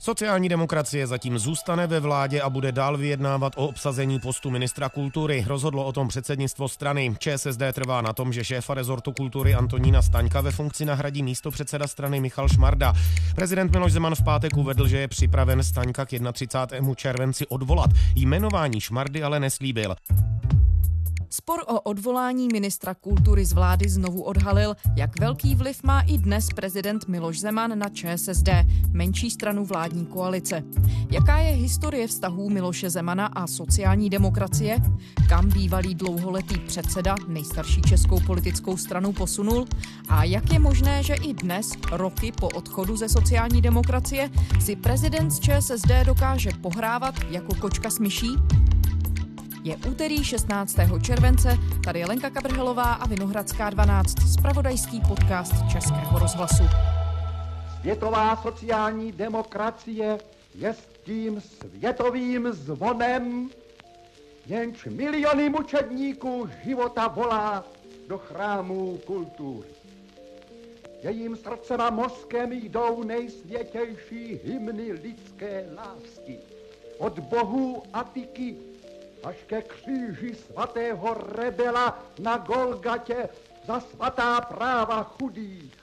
Sociální demokracie zatím zůstane ve vládě a bude dál vyjednávat o obsazení postu ministra kultury. Rozhodlo o tom předsednictvo strany. ČSSD trvá na tom, že šéfa rezortu kultury Antonína Staňka ve funkci nahradí místo předseda strany Michal Šmarda. Prezident Miloš Zeman v pátek uvedl, že je připraven Staňka k 31. červenci odvolat. Jmenování Šmardy ale neslíbil. Spor o odvolání ministra kultury z vlády znovu odhalil, jak velký vliv má i dnes prezident Miloš Zeman na ČSSD, menší stranu vládní koalice. Jaká je historie vztahů Miloše Zemana a sociální demokracie? Kam bývalý dlouholetý předseda nejstarší českou politickou stranu posunul? A jak je možné, že i dnes, roky po odchodu ze sociální demokracie, si prezident z ČSSD dokáže pohrávat jako kočka s myší? Je úterý 16. července, tady je Lenka Kabrhelová a Vinohradská 12, spravodajský podcast Českého rozhlasu. Světová sociální demokracie je s tím světovým zvonem, jenž miliony mučedníků života volá do chrámů kultury. Jejím srdcem a mozkem jdou nejsvětější hymny lidské lásky. Od bohů Atiky až ke kříži svatého rebela na Golgatě za svatá práva chudých.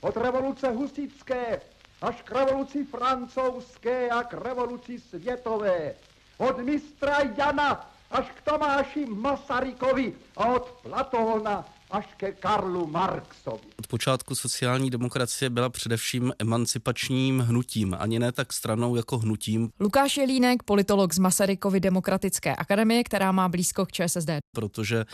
Od revoluce husické až k revoluci francouzské a k revoluci světové. Od mistra Jana až k Tomáši Masarykovi a od Platóna až ke Karlu Marxovi. Od počátku sociální demokracie byla především emancipačním hnutím, ani ne tak stranou jako hnutím. Lukáš Jelínek, politolog z Masarykovy demokratické akademie, která má blízko k ČSSD. Protože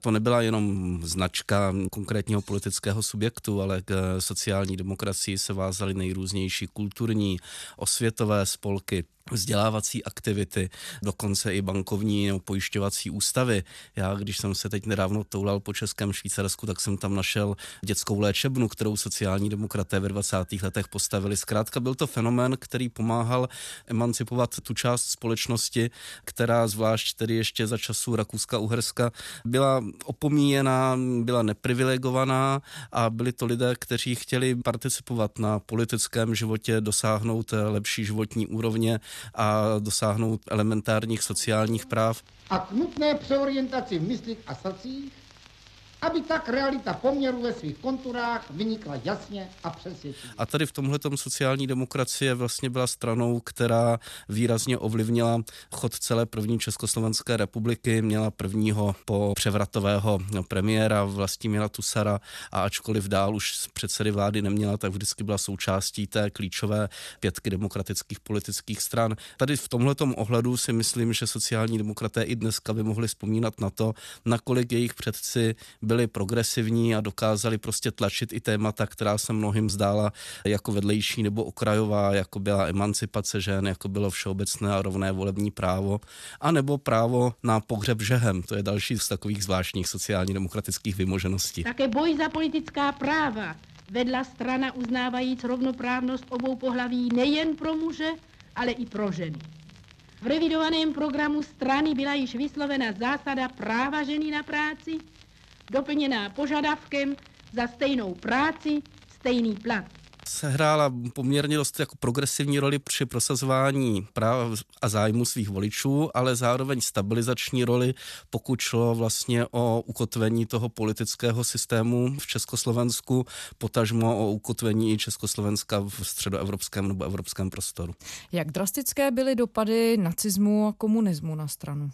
to nebyla jenom značka konkrétního politického subjektu, ale k sociální demokracii se vázaly nejrůznější kulturní, osvětové spolky, vzdělávací aktivity, dokonce i bankovní nebo pojišťovací ústavy. Já, když jsem se teď nedávno toulal po Českém Švýcarsku, tak jsem tam našel dětskou léčebnu, kterou sociální demokraté ve 20. letech postavili. Zkrátka byl to fenomén, který pomáhal emancipovat tu část společnosti, která zvlášť tedy ještě za času Rakouska-Uherska byla opomíjená, byla neprivilegovaná a byli to lidé, kteří chtěli participovat na politickém životě, dosáhnout lepší životní úrovně a dosáhnout elementárních sociálních práv. A k nutné přeorientaci v myslích a srdcích aby tak realita poměru ve svých konturách vynikla jasně a přesvědčivě. A tady v tomhle sociální demokracie vlastně byla stranou, která výrazně ovlivnila chod celé první Československé republiky, měla prvního po převratového premiéra Vlastimila Tusara a ačkoliv dál už předsedy vlády neměla, tak vždycky byla součástí té klíčové pětky demokratických politických stran. Tady v tomhle ohledu si myslím, že sociální demokraté i dneska by mohli vzpomínat na to, nakolik jejich předci byli progresivní a dokázali prostě tlačit i témata, která se mnohým zdála jako vedlejší nebo okrajová, jako byla emancipace žen, jako bylo všeobecné a rovné volební právo, a nebo právo na pohřeb žehem. To je další z takových zvláštních sociálně demokratických vymožeností. Také boj za politická práva vedla strana uznávajíc rovnoprávnost obou pohlaví nejen pro muže, ale i pro ženy. V revidovaném programu strany byla již vyslovena zásada práva ženy na práci, doplněná požadavkem za stejnou práci stejný plat sehrála poměrně dost jako progresivní roli při prosazování práv a zájmu svých voličů, ale zároveň stabilizační roli, pokud šlo vlastně o ukotvení toho politického systému v Československu, potažmo o ukotvení i Československa v středoevropském nebo evropském prostoru. Jak drastické byly dopady nacismu a komunismu na stranu?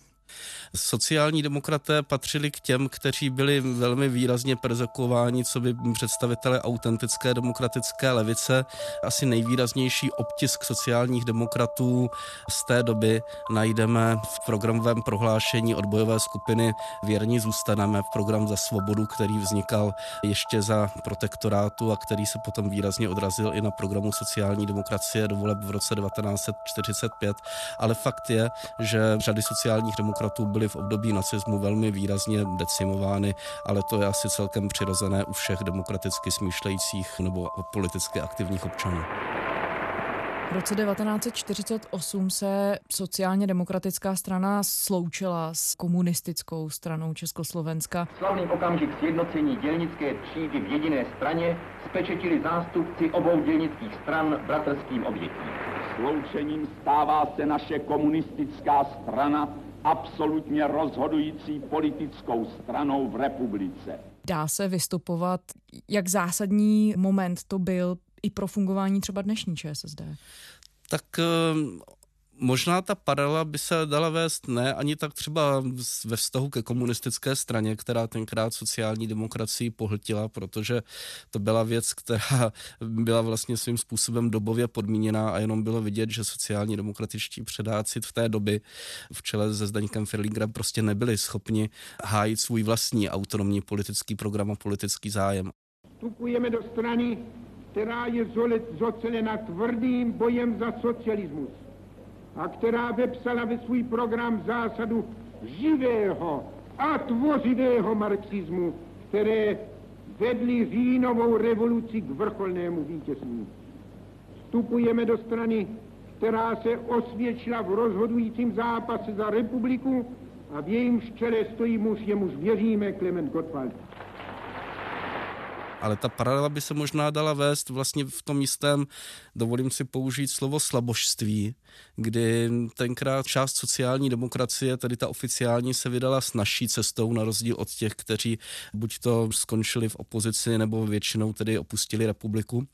Sociální demokraté patřili k těm, kteří byli velmi výrazně perzekováni, co by představitelé autentické demokratické levice. Asi nejvýraznější obtisk sociálních demokratů z té doby najdeme v programovém prohlášení odbojové skupiny Věrní zůstaneme, v program za svobodu, který vznikal ještě za protektorátu a který se potom výrazně odrazil i na programu sociální demokracie do voleb v roce 1945. Ale fakt je, že řady sociálních demokratů demokratů byly v období nacismu velmi výrazně decimovány, ale to je asi celkem přirozené u všech demokraticky smýšlejících nebo politicky aktivních občanů. V roce 1948 se sociálně demokratická strana sloučila s komunistickou stranou Československa. Slavný okamžik sjednocení dělnické třídy v jediné straně spečetili zástupci obou dělnických stran bratrským obětím. Sloučením stává se naše komunistická strana absolutně rozhodující politickou stranou v republice. Dá se vystupovat, jak zásadní moment to byl i pro fungování třeba dnešní ČSSD? Tak Možná ta paralela by se dala vést ne ani tak třeba ve vztahu ke komunistické straně, která tenkrát sociální demokracii pohltila, protože to byla věc, která byla vlastně svým způsobem dobově podmíněná a jenom bylo vidět, že sociální demokratičtí předáci v té doby v čele se Zdeňkem Firlingrem prostě nebyli schopni hájit svůj vlastní autonomní politický program a politický zájem. Vstupujeme do strany, která je zocelena tvrdým bojem za socialismus a která vepsala ve svůj program zásadu živého a tvořivého marxismu, které vedly říjnovou revoluci k vrcholnému vítězství. Vstupujeme do strany, která se osvědčila v rozhodujícím zápase za republiku a v jejím čele stojí muž, jemuž věříme, Klement Gottwald ale ta paralela by se možná dala vést vlastně v tom jistém, dovolím si použít slovo slabožství, kdy tenkrát část sociální demokracie, tedy ta oficiální, se vydala s naší cestou, na rozdíl od těch, kteří buď to skončili v opozici, nebo většinou tedy opustili republiku.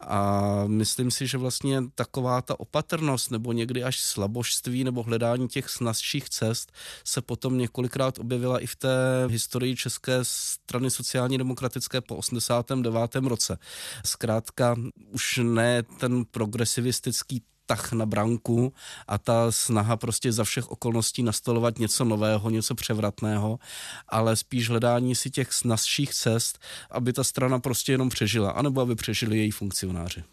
A myslím si, že vlastně taková ta opatrnost, nebo někdy až slabožství, nebo hledání těch snazších cest se potom několikrát objevila i v té historii České strany sociálně demokratické po 89. roce. Zkrátka už ne ten progresivistický tah na branku a ta snaha prostě za všech okolností nastolovat něco nového, něco převratného, ale spíš hledání si těch snazších cest, aby ta strana prostě jenom přežila, anebo aby přežili její funkcionáři.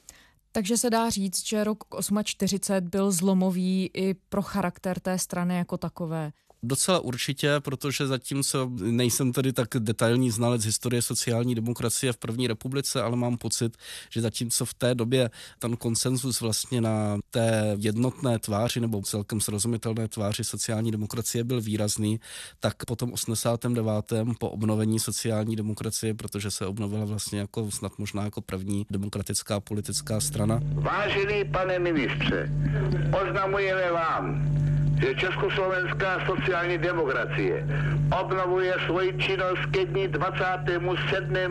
Takže se dá říct, že rok 48 byl zlomový i pro charakter té strany jako takové. Docela určitě, protože zatímco nejsem tedy tak detailní znalec historie sociální demokracie v první republice, ale mám pocit, že zatímco v té době ten konsenzus vlastně na té jednotné tváři nebo celkem srozumitelné tváři sociální demokracie byl výrazný, tak po tom 89. po obnovení sociální demokracie, protože se obnovila vlastně jako snad možná jako první demokratická politická strana. Vážený pane ministře, oznamujeme vám, že Československá sociální demokracie obnovuje svoji činnost ke dní 27.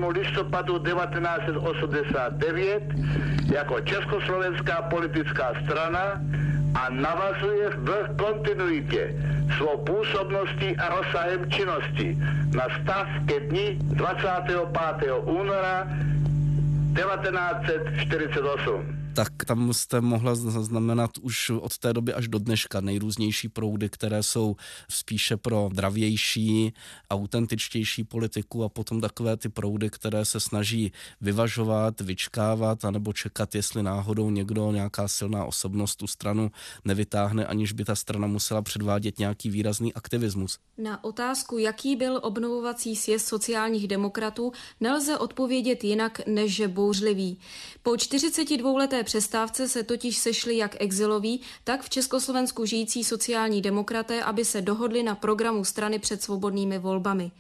listopadu 1989 jako Československá politická strana a navazuje v kontinuitě svou působností a rozsahem činnosti na stav ke dní 25. února 1948 tak tam jste mohla zaznamenat už od té doby až do dneška nejrůznější proudy, které jsou spíše pro dravější, autentičtější politiku a potom takové ty proudy, které se snaží vyvažovat, vyčkávat anebo čekat, jestli náhodou někdo, nějaká silná osobnost tu stranu nevytáhne, aniž by ta strana musela předvádět nějaký výrazný aktivismus. Na otázku, jaký byl obnovovací sjezd sociálních demokratů, nelze odpovědět jinak, než že bouřlivý. Po 42 leté přestávce se totiž sešli jak exiloví, tak v Československu žijící sociální demokraté, aby se dohodli na programu strany před svobodnými volbami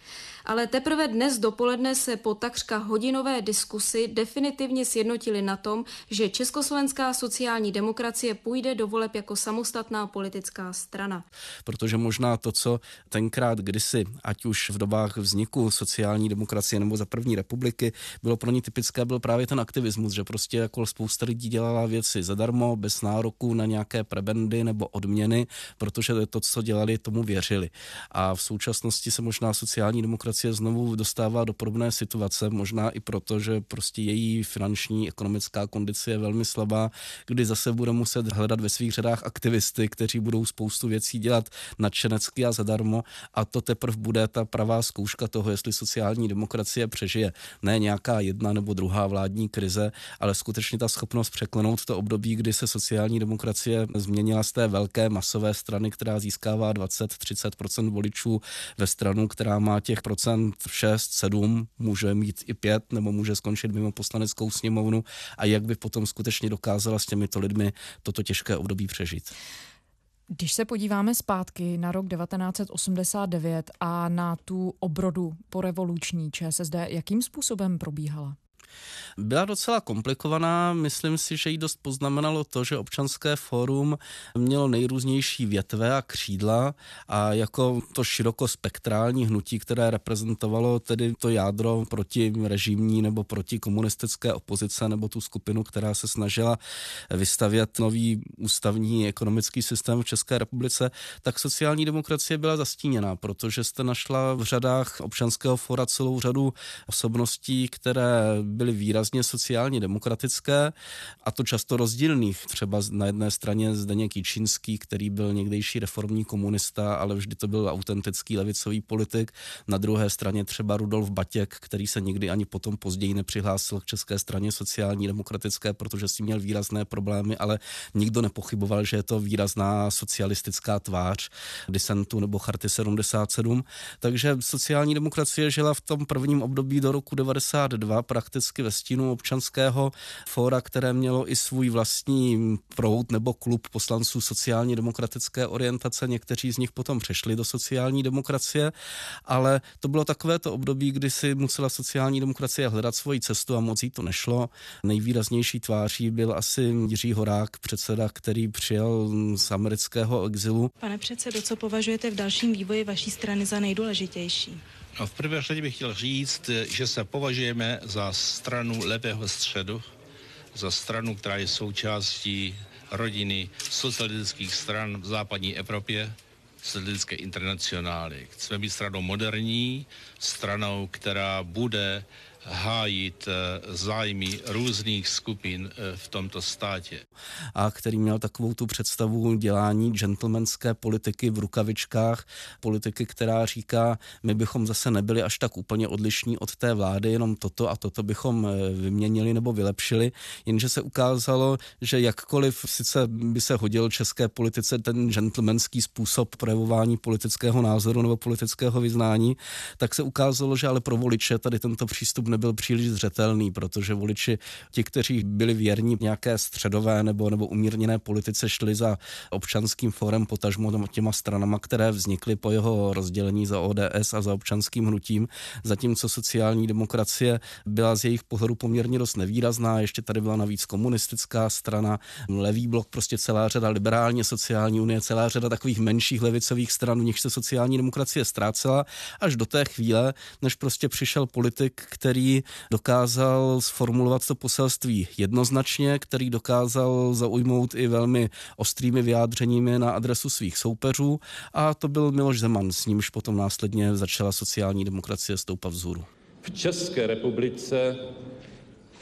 ale teprve dnes dopoledne se po takřka hodinové diskusi definitivně sjednotili na tom, že Československá sociální demokracie půjde do voleb jako samostatná politická strana. Protože možná to, co tenkrát kdysi, ať už v dobách vzniku sociální demokracie nebo za první republiky, bylo pro ní typické, byl právě ten aktivismus, že prostě jako spousta lidí dělala věci zadarmo, bez nároku na nějaké prebendy nebo odměny, protože to, co dělali, tomu věřili. A v současnosti se možná sociální demokracie demokracie znovu dostává do podobné situace, možná i proto, že prostě její finanční, ekonomická kondice je velmi slabá, kdy zase bude muset hledat ve svých řadách aktivisty, kteří budou spoustu věcí dělat nadšenecky a zadarmo. A to teprve bude ta pravá zkouška toho, jestli sociální demokracie přežije ne nějaká jedna nebo druhá vládní krize, ale skutečně ta schopnost překlenout to období, kdy se sociální demokracie změnila z té velké masové strany, která získává 20-30% voličů ve stranu, která má těch procent 6, 7, může mít i 5, nebo může skončit mimo poslaneckou sněmovnu a jak by potom skutečně dokázala s těmito lidmi toto těžké období přežít. Když se podíváme zpátky na rok 1989 a na tu obrodu po revoluční ČSSD, jakým způsobem probíhala? Byla docela komplikovaná, myslím si, že jí dost poznamenalo to, že občanské fórum mělo nejrůznější větve a křídla a jako to širokospektrální hnutí, které reprezentovalo tedy to jádro proti režimní nebo proti komunistické opozice nebo tu skupinu, která se snažila vystavět nový ústavní ekonomický systém v České republice, tak sociální demokracie byla zastíněná, protože jste našla v řadách občanského fora celou řadu osobností, které byly výrazně sociálně demokratické a to často rozdílných. Třeba na jedné straně Zdeněk Jičínský, který byl někdejší reformní komunista, ale vždy to byl autentický levicový politik. Na druhé straně třeba Rudolf Batěk, který se nikdy ani potom později nepřihlásil k České straně sociální demokratické, protože si měl výrazné problémy, ale nikdo nepochyboval, že je to výrazná socialistická tvář disentu nebo charty 77. Takže sociální demokracie žila v tom prvním období do roku 92 prakticky ve stínu občanského fóra, které mělo i svůj vlastní proud nebo klub poslanců sociálně demokratické orientace. Někteří z nich potom přešli do sociální demokracie, ale to bylo takové to období, kdy si musela sociální demokracie hledat svoji cestu a moc jí to nešlo. Nejvýraznější tváří byl asi Jiří Horák, předseda, který přijel z amerického exilu. Pane předsedo, co považujete v dalším vývoji vaší strany za nejdůležitější? No, v prvé řadě bych chtěl říct, že se považujeme za stranu levého středu, za stranu, která je součástí rodiny socialistických stran v západní Evropě, socialistické internacionály. Chceme být stranou moderní, stranou, která bude hájit eh, zájmy různých skupin eh, v tomto státě. A který měl takovou tu představu dělání gentlemanské politiky v rukavičkách, politiky, která říká, my bychom zase nebyli až tak úplně odlišní od té vlády, jenom toto a toto bychom eh, vyměnili nebo vylepšili, jenže se ukázalo, že jakkoliv sice by se hodil české politice ten gentlemanský způsob projevování politického názoru nebo politického vyznání, tak se ukázalo, že ale pro voliče tady tento přístup nebyl příliš zřetelný, protože voliči, ti, kteří byli věrní nějaké středové nebo, nebo umírněné politice, šli za občanským fórem, potažmo těma stranama, které vznikly po jeho rozdělení za ODS a za občanským hnutím, zatímco sociální demokracie byla z jejich pohledu poměrně dost nevýrazná, ještě tady byla navíc komunistická strana, levý blok, prostě celá řada liberálně sociální unie, celá řada takových menších levicových stran, v nich se sociální demokracie ztrácela až do té chvíle, než prostě přišel politik, který který dokázal sformulovat to poselství jednoznačně, který dokázal zaujmout i velmi ostrými vyjádřeními na adresu svých soupeřů a to byl Miloš Zeman, s nímž potom následně začala sociální demokracie stoupat vzhůru. V České republice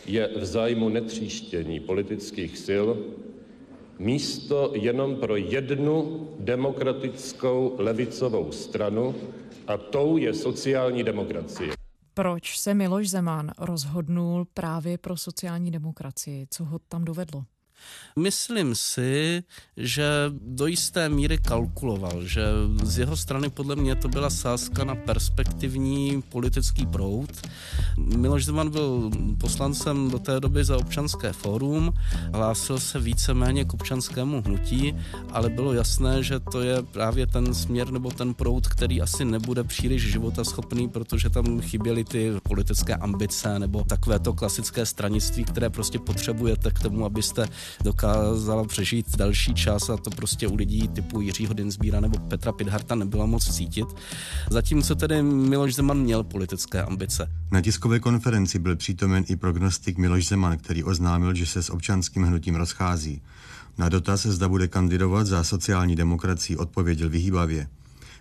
je v zájmu netříštění politických sil místo jenom pro jednu demokratickou levicovou stranu a tou je sociální demokracie proč se Miloš Zeman rozhodnul právě pro sociální demokracii, co ho tam dovedlo. Myslím si, že do jisté míry kalkuloval, že z jeho strany podle mě to byla sázka na perspektivní politický proud. Miloš Zeman byl poslancem do té doby za občanské fórum, hlásil se víceméně k občanskému hnutí, ale bylo jasné, že to je právě ten směr nebo ten proud, který asi nebude příliš životaschopný, protože tam chyběly ty politické ambice nebo takové to klasické stranictví, které prostě potřebujete k tomu, abyste dokázala přežít další čas a to prostě u lidí typu Jiřího Dinsbíra nebo Petra Pidharta nebylo moc cítit. Zatímco tedy Miloš Zeman měl politické ambice. Na tiskové konferenci byl přítomen i prognostik Miloš Zeman, který oznámil, že se s občanským hnutím rozchází. Na dotaz, zda bude kandidovat za sociální demokracii, odpověděl vyhýbavě.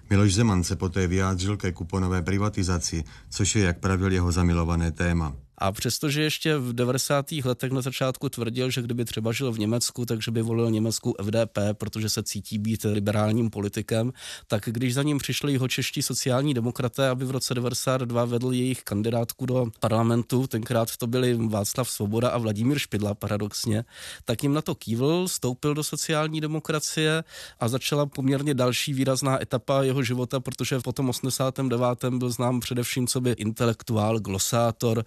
Miloš Zeman se poté vyjádřil ke kuponové privatizaci, což je, jak pravil, jeho zamilované téma. A přestože ještě v 90. letech na začátku tvrdil, že kdyby třeba žil v Německu, takže by volil německou FDP, protože se cítí být liberálním politikem, tak když za ním přišli jeho čeští sociální demokraté, aby v roce 92 vedl jejich kandidátku do parlamentu, tenkrát to byli Václav Svoboda a Vladimír Špidla paradoxně, tak jim na to kývl, stoupil do sociální demokracie a začala poměrně další výrazná etapa jeho života, protože v tom 89. byl znám především co by intelektuál, glosátor,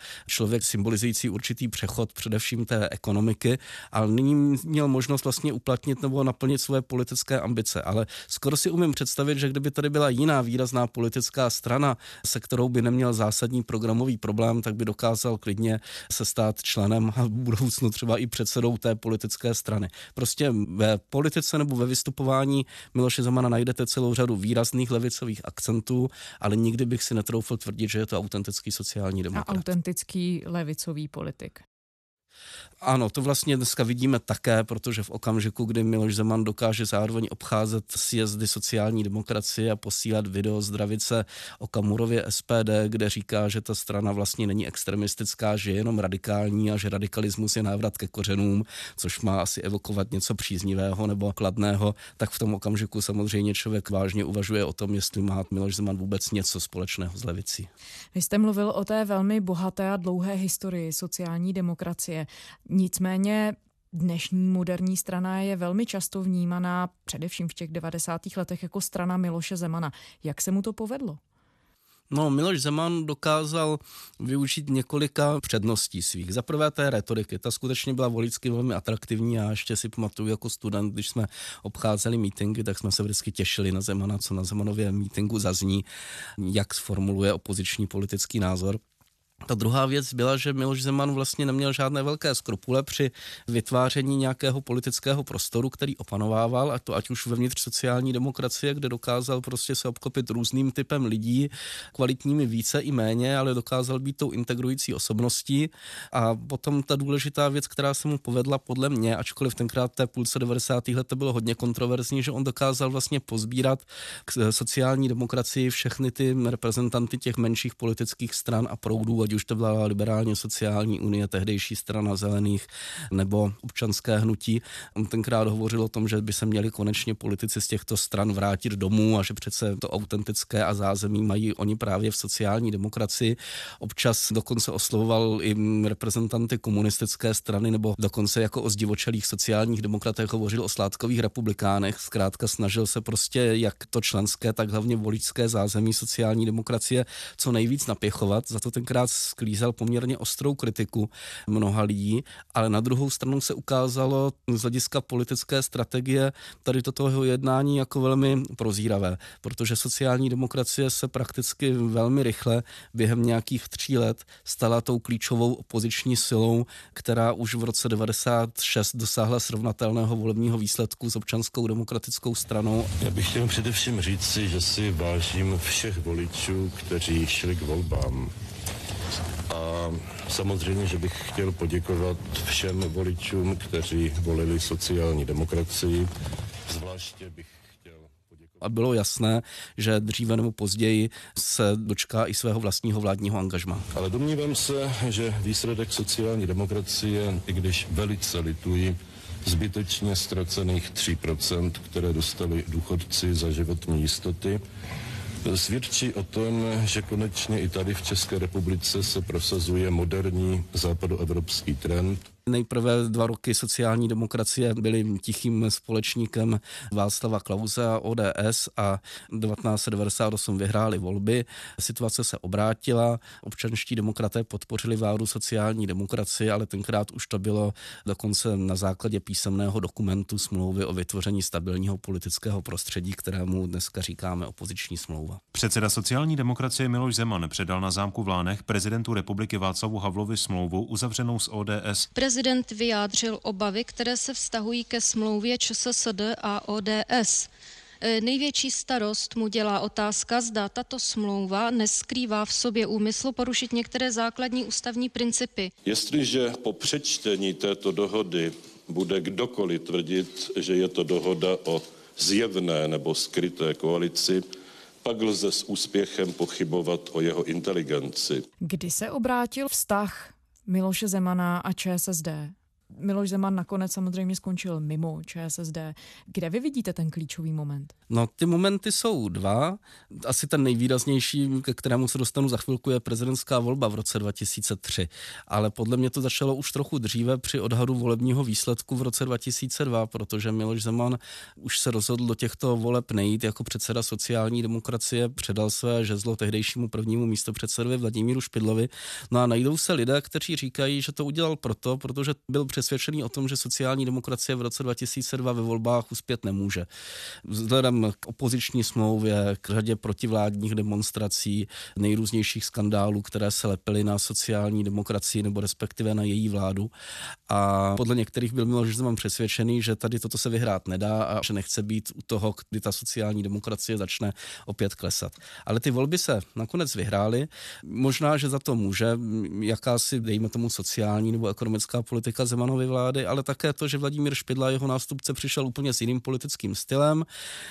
symbolizující určitý přechod především té ekonomiky, ale nyní měl možnost vlastně uplatnit nebo naplnit své politické ambice. Ale skoro si umím představit, že kdyby tady byla jiná výrazná politická strana, se kterou by neměl zásadní programový problém, tak by dokázal klidně se stát členem a v budoucnu třeba i předsedou té politické strany. Prostě ve politice nebo ve vystupování Miloše Zemana najdete celou řadu výrazných levicových akcentů, ale nikdy bych si netroufl tvrdit, že je to autentický sociální demokrat. A autentický levicový politik. Ano, to vlastně dneska vidíme také, protože v okamžiku, kdy Miloš Zeman dokáže zároveň obcházet sjezdy sociální demokracie a posílat video zdravice o Kamurově SPD, kde říká, že ta strana vlastně není extremistická, že je jenom radikální a že radikalismus je návrat ke kořenům, což má asi evokovat něco příznivého nebo kladného, tak v tom okamžiku samozřejmě člověk vážně uvažuje o tom, jestli má Miloš Zeman vůbec něco společného s levicí. Vy jste mluvil o té velmi bohaté a dlouhé historii sociální demokracie. Nicméně dnešní moderní strana je velmi často vnímaná, především v těch 90. letech, jako strana Miloše Zemana. Jak se mu to povedlo? No, Miloš Zeman dokázal využít několika předností svých. Za prvé té retoriky, ta skutečně byla volicky velmi atraktivní. Já ještě si pamatuju jako student, když jsme obcházeli mítingy, tak jsme se vždycky těšili na Zemana, co na Zemanově mítingu zazní, jak sformuluje opoziční politický názor. Ta druhá věc byla, že Miloš Zeman vlastně neměl žádné velké skrupule při vytváření nějakého politického prostoru, který opanovával, a to ať už vevnitř sociální demokracie, kde dokázal prostě se obklopit různým typem lidí, kvalitními více i méně, ale dokázal být tou integrující osobností. A potom ta důležitá věc, která se mu povedla podle mě, ačkoliv tenkrát té půlce 90. let to bylo hodně kontroverzní, že on dokázal vlastně pozbírat k sociální demokracii všechny ty reprezentanty těch menších politických stran a proudů, už to byla liberálně sociální unie, tehdejší strana zelených nebo občanské hnutí. On tenkrát hovořil o tom, že by se měli konečně politici z těchto stran vrátit domů a že přece to autentické a zázemí mají oni právě v sociální demokracii. Občas dokonce oslovoval i reprezentanty komunistické strany nebo dokonce jako o zdivočelých sociálních demokratech hovořil o sládkových republikánech. Zkrátka snažil se prostě jak to členské, tak hlavně voličské zázemí sociální demokracie co nejvíc napěchovat. Za to tenkrát sklízel poměrně ostrou kritiku mnoha lidí, ale na druhou stranu se ukázalo z hlediska politické strategie tady toto jeho jednání jako velmi prozíravé, protože sociální demokracie se prakticky velmi rychle během nějakých tří let stala tou klíčovou opoziční silou, která už v roce 96 dosáhla srovnatelného volebního výsledku s občanskou demokratickou stranou. Já bych chtěl především říci, že si vážím všech voličů, kteří šli k volbám. A samozřejmě, že bych chtěl poděkovat všem voličům, kteří volili sociální demokracii. Zvláště bych a bylo jasné, že dříve nebo později se dočká i svého vlastního vládního angažma. Ale domnívám se, že výsledek sociální demokracie, i když velice lituji, zbytečně ztracených 3%, které dostali důchodci za životní jistoty, svědčí o tom, že konečně i tady v České republice se prosazuje moderní západoevropský trend, Nejprve dva roky sociální demokracie byli tichým společníkem Václava Klauze a ODS a 1998 vyhráli volby. Situace se obrátila, občanští demokraté podpořili vládu sociální demokracie, ale tenkrát už to bylo dokonce na základě písemného dokumentu smlouvy o vytvoření stabilního politického prostředí, kterému dneska říkáme opoziční smlouva. Předseda sociální demokracie Miloš Zeman předal na zámku v Lánech prezidentu republiky Václavu Havlovi smlouvu uzavřenou s ODS. Prezident vyjádřil obavy, které se vztahují ke smlouvě ČSSD a ODS. E, největší starost mu dělá otázka, zda tato smlouva neskrývá v sobě úmysl porušit některé základní ústavní principy. Jestliže po přečtení této dohody bude kdokoliv tvrdit, že je to dohoda o zjevné nebo skryté koalici, pak lze s úspěchem pochybovat o jeho inteligenci. Kdy se obrátil vztah Miloše Zemana a ČSSD? Miloš Zeman nakonec samozřejmě skončil mimo ČSSD. Kde vy vidíte ten klíčový moment? No, ty momenty jsou dva. Asi ten nejvýraznější, ke kterému se dostanu za chvilku, je prezidentská volba v roce 2003. Ale podle mě to začalo už trochu dříve při odhadu volebního výsledku v roce 2002, protože Miloš Zeman už se rozhodl do těchto voleb nejít jako předseda sociální demokracie, předal své žezlo tehdejšímu prvnímu místopředsedovi Vladimíru Špidlovi. No a najdou se lidé, kteří říkají, že to udělal proto, protože byl přesvědčený o tom, že sociální demokracie v roce 2002 ve volbách uspět nemůže. Vzhledem k opoziční smlouvě, k řadě protivládních demonstrací, nejrůznějších skandálů, které se lepily na sociální demokracii nebo respektive na její vládu. A podle některých byl Miloš Zeman přesvědčený, že tady toto se vyhrát nedá a že nechce být u toho, kdy ta sociální demokracie začne opět klesat. Ale ty volby se nakonec vyhrály. Možná, že za to může jakási, dejme tomu, sociální nebo ekonomická politika Zemanovy vlády, ale také to, že Vladimír Špidla, jeho nástupce, přišel úplně s jiným politickým stylem.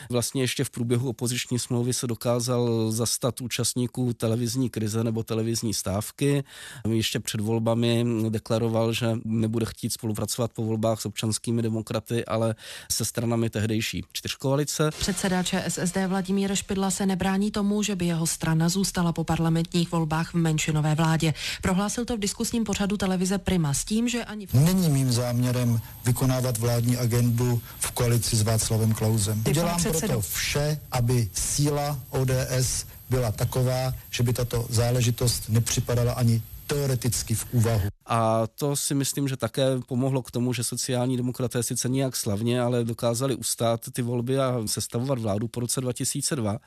Vlastně ještě v průběhu opoziční smlouvy se dokázal zastat účastníků televizní krize nebo televizní stávky. Ještě před volbami deklaroval, že nebude chtít spolupracovat po volbách s občanskými demokraty, ale se stranami tehdejší čtyřkoalice. Předseda ČSSD Vladimír Špidla se nebrání tomu, že by jeho strana zůstala po parlamentních volbách v menšinové vládě. Prohlásil to v diskusním pořadu televize Prima s tím, že ani... Není mým záměrem vykonávat vládní agendu v koalici s Václavem Klausem. Dělám proto vše, aby síla ODS byla taková, že by tato záležitost nepřipadala ani teoreticky v úvahu. A to si myslím, že také pomohlo k tomu, že sociální demokraté sice nijak slavně, ale dokázali ustát ty volby a sestavovat vládu po roce 2002.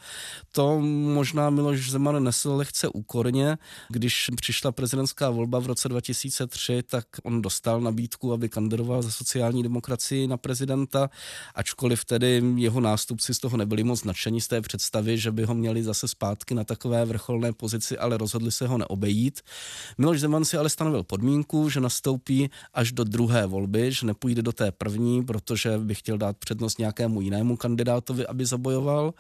To možná Miloš Zeman nesl lehce úkorně. Když přišla prezidentská volba v roce 2003, tak on dostal nabídku, aby kandidoval za sociální demokracii na prezidenta, ačkoliv tedy jeho nástupci z toho nebyli moc nadšení z té představy, že by ho měli zase zpátky na takové vrcholné pozici, ale rozhodli se ho neobejít. Miloš Zeman si ale stanovil podmínku, že nastoupí až do druhé volby, že nepůjde do té první, protože by chtěl dát přednost nějakému jinému kandidátovi, aby zabojoval.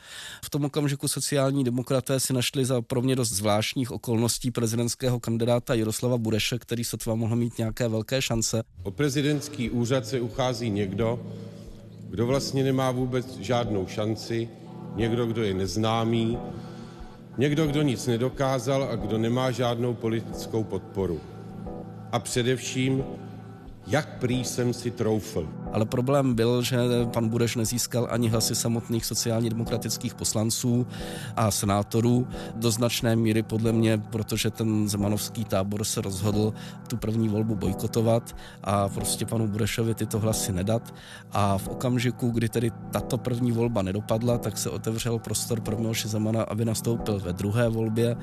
V tom okamžiku sociální demokraté si našli za pro mě dost zvláštních okolností prezidentského kandidáta Jaroslava Bureše, který sotva mohl mít nějaké velké šance. O prezidentský úřad se uchází někdo, kdo vlastně nemá vůbec žádnou šanci, někdo, kdo je neznámý, Někdo, kdo nic nedokázal a kdo nemá žádnou politickou podporu. A především jak prý jsem si troufl. Ale problém byl, že pan Bureš nezískal ani hlasy samotných sociálně demokratických poslanců a senátorů do značné míry podle mě, protože ten zemanovský tábor se rozhodl tu první volbu bojkotovat a prostě panu Burešovi tyto hlasy nedat. A v okamžiku, kdy tedy tato první volba nedopadla, tak se otevřel prostor pro Miloše Zemana, aby nastoupil ve druhé volbě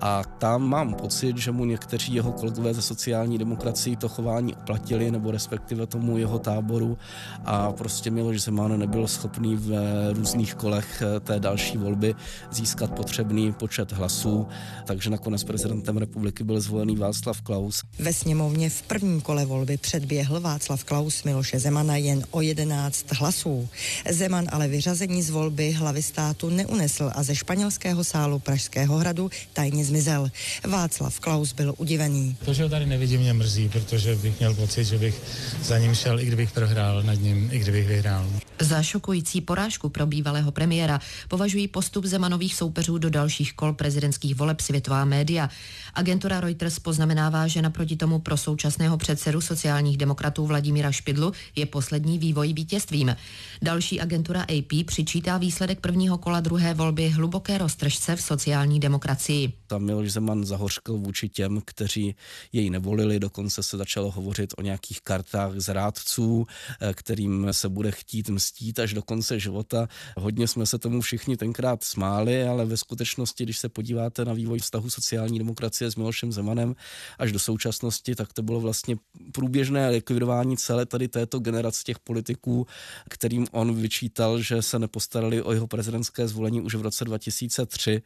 a tam mám pocit, že mu někteří jeho kolegové ze sociální demokracii to chování oplatili fandili, nebo respektive tomu jeho táboru a prostě Miloš Zeman nebyl schopný v různých kolech eh, té další volby získat potřebný počet hlasů, takže nakonec prezidentem republiky byl zvolený Václav Klaus. Ve sněmovně v prvním kole volby předběhl Václav Klaus Miloše Zemana jen o 11 hlasů. Zeman ale vyřazení z volby hlavy státu neunesl a ze španělského sálu Pražského hradu tajně zmizel. Václav Klaus byl udivený. To, že ho tady nevidím, mě mrzí, protože bych měl pocit, že bych za ním šel, i kdybych prohrál nad ním, i kdybych vyhrál. Za šokující porážku pro bývalého premiéra považují postup Zemanových soupeřů do dalších kol prezidentských voleb světová média. Agentura Reuters poznamenává, že naproti tomu pro současného předsedu sociálních demokratů Vladimíra Špidlu je poslední vývoj vítězstvím. Další agentura AP přičítá výsledek prvního kola druhé volby hluboké roztržce v sociální demokracii. Tam Miloš Zeman zahořkl vůči těm, kteří jej nevolili, dokonce se začalo hovořit o nějakých kartách zrádců, eh, kterým se bude chtít mstít až do konce života. Hodně jsme se tomu všichni tenkrát smáli, ale ve skutečnosti, když se podíváte na vývoj vztahu sociální demokracie s Milošem Zemanem až do současnosti, tak to bylo vlastně průběžné likvidování celé tady této generace těch politiků, kterým on vyčítal, že se nepostarali o jeho prezidentské zvolení už v roce 2003.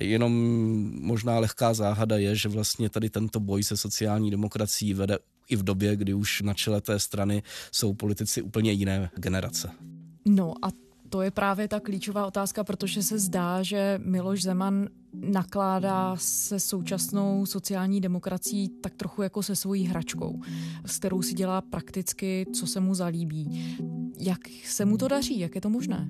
Jenom možná lehká záhada je, že vlastně tady tento boj se sociální demokracií vede i v době, kdy už na čele té strany jsou politici úplně jiné generace. No a To je právě ta klíčová otázka, protože se zdá, že Miloš Zeman nakládá se současnou sociální demokracií tak trochu jako se svojí hračkou, s kterou si dělá prakticky, co se mu zalíbí. Jak se mu to daří? Jak je to možné?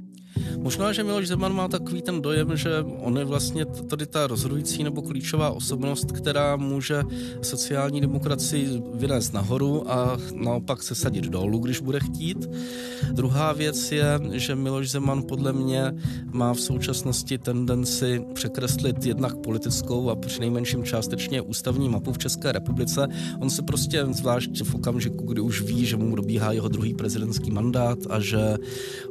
Možná, že Miloš Zeman má takový ten dojem, že on je vlastně tady ta rozhodující nebo klíčová osobnost, která může sociální demokracii vynést nahoru a naopak se sadit dolů, když bude chtít. Druhá věc je, že Miloš Zeman podle mě má v současnosti tendenci překreslit jednak politickou a přinejmenším částečně ústavní mapu v České republice. On se prostě, zvlášť v okamžiku, kdy už ví, že mu dobíhá jeho druhý prezidentský mandát a že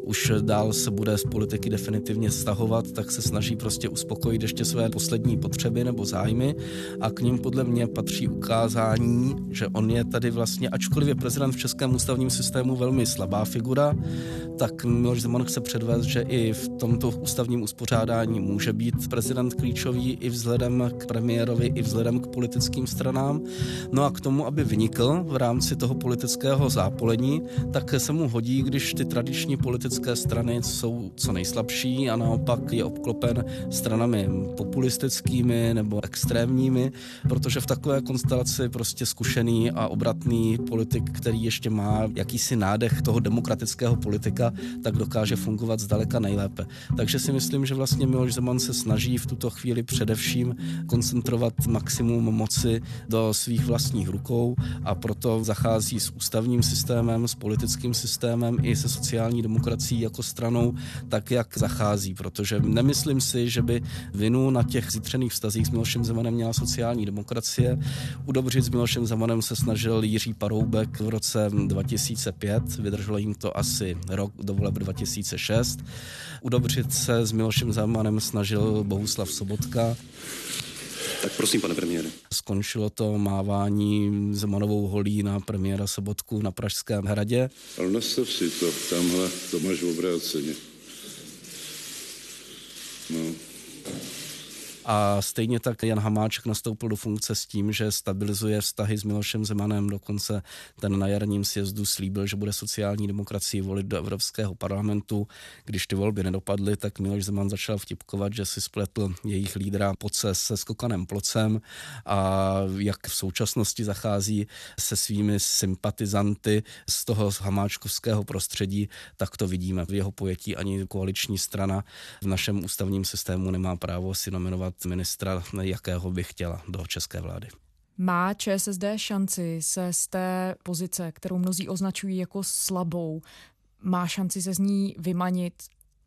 už dál se bude z politiky definitivně stahovat, tak se snaží prostě uspokojit ještě své poslední potřeby nebo zájmy a k ním podle mě patří ukázání, že on je tady vlastně, ačkoliv je prezident v českém ústavním systému velmi slabá figura, tak Miloš Zeman chce předvést, že i v tomto ústavním uspořádání může být prezident klíčový i vzhledem k premiérovi, i vzhledem k politickým stranám. No a k tomu, aby vynikl v rámci toho politického zápolení, tak se mu hodí, když ty tradiční politické strany jsou co nejslabší a naopak je obklopen stranami populistickými nebo extrémními, protože v takové konstelaci prostě zkušený a obratný politik, který ještě má jakýsi nádech toho demokratického politika, tak dokáže fungovat zdaleka nejlépe. Takže si myslím, že vlastně Miloš Zeman se snaží v tuto chvíli především koncentrovat maximum moci do svých vlastních rukou a proto zachází s ústavním systémem, s politickým systémem i se sociální demokracií jako stranou tak, jak zachází, protože nemyslím si, že by vinu na těch zítřených vztazích s Milošem Zemanem měla sociální demokracie. Udobřit s Milošem Zemanem se snažil Jiří Paroubek v roce 2005, vydrželo jim to asi rok do voleb 2006. Udobřit se s Milošem Zemanem snažil Bohuslav Sobotka. Tak prosím, pane premiére. Skončilo to mávání Zemanovou holí na premiéra Sobotku na Pražském hradě. Ale nastav si to, tamhle to máš v obráceně. No. A stejně tak Jan Hamáček nastoupil do funkce s tím, že stabilizuje vztahy s Milošem Zemanem. Dokonce ten na jarním sjezdu slíbil, že bude sociální demokracii volit do Evropského parlamentu. Když ty volby nedopadly, tak Miloš Zeman začal vtipkovat, že si spletl jejich lídra Poce se skokaném plocem a jak v současnosti zachází se svými sympatizanty z toho hamáčkovského prostředí, tak to vidíme. V jeho pojetí ani koaliční strana v našem ústavním systému nemá právo si nominovat ministra, jakého by chtěla do české vlády. Má ČSSD šanci se z té pozice, kterou mnozí označují jako slabou, má šanci se z ní vymanit,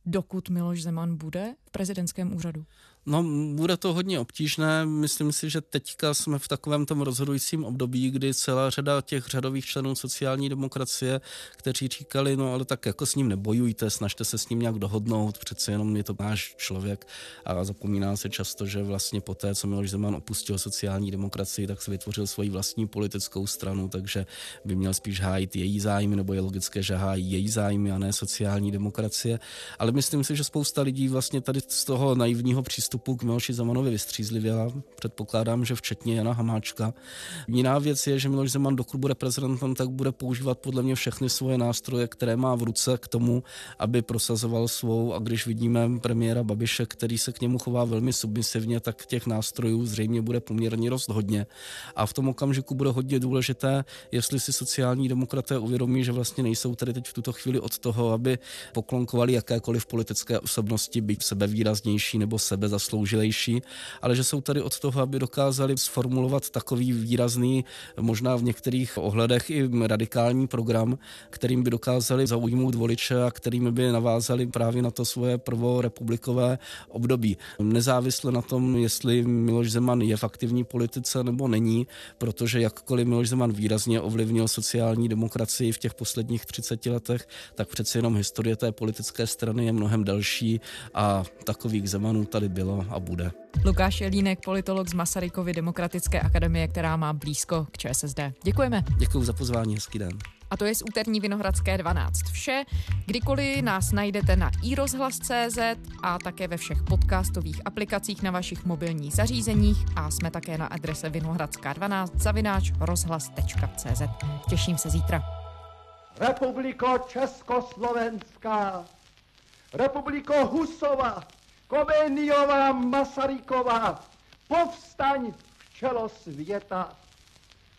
dokud Miloš Zeman bude v prezidentském úřadu? No, bude to hodně obtížné. Myslím si, že teďka jsme v takovém tom rozhodujícím období, kdy celá řada těch řadových členů sociální demokracie, kteří říkali, no ale tak jako s ním nebojujte, snažte se s ním nějak dohodnout, přece jenom je to náš člověk a zapomíná se často, že vlastně po té, co Miloš Zeman opustil sociální demokracii, tak se vytvořil svoji vlastní politickou stranu, takže by měl spíš hájit její zájmy, nebo je logické, že hájí její zájmy a ne sociální demokracie. Ale myslím si, že spousta lidí vlastně tady z toho naivního přístupu přístupu k Miloši Zemanovi vystřízlivěla. Předpokládám, že včetně Jana Hamáčka. Jiná věc je, že Miloš Zeman, dokud bude prezidentem, tak bude používat podle mě všechny svoje nástroje, které má v ruce k tomu, aby prosazoval svou. A když vidíme premiéra Babiše, který se k němu chová velmi submisivně, tak těch nástrojů zřejmě bude poměrně dost hodně. A v tom okamžiku bude hodně důležité, jestli si sociální demokraté uvědomí, že vlastně nejsou tady teď v tuto chvíli od toho, aby poklonkovali jakékoliv politické osobnosti, být sebevýraznější nebo sebe zasloužilejší, ale že jsou tady od toho, aby dokázali sformulovat takový výrazný, možná v některých ohledech i radikální program, kterým by dokázali zaujmout voliče a kterým by navázali právě na to svoje prvorepublikové období. Nezávisle na tom, jestli Miloš Zeman je v aktivní politice nebo není, protože jakkoliv Miloš Zeman výrazně ovlivnil sociální demokracii v těch posledních 30 letech, tak přeci jenom historie té politické strany je mnohem delší a takových Zemanů tady bylo a bude. Lukáš Jelínek, politolog z Masarykovy demokratické akademie, která má blízko k ČSSD. Děkujeme. Děkuji za pozvání, hezký den. A to je z úterní Vinohradské 12 vše. Kdykoliv nás najdete na iRozhlas.cz a také ve všech podcastových aplikacích na vašich mobilních zařízeních a jsme také na adrese vinohradská12 zavináč rozhlas.cz. Těším se zítra. Republiko Československá, Republiko Husova, Koméniová, Masaryková, povstaň v čelo světa.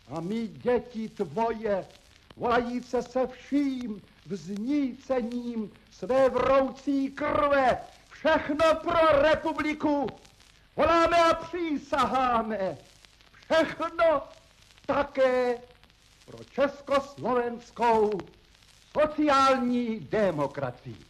A my, děti tvoje, volajíce se vším vznícením své vroucí krve, všechno pro republiku, voláme a přísaháme, všechno také pro československou sociální demokracii.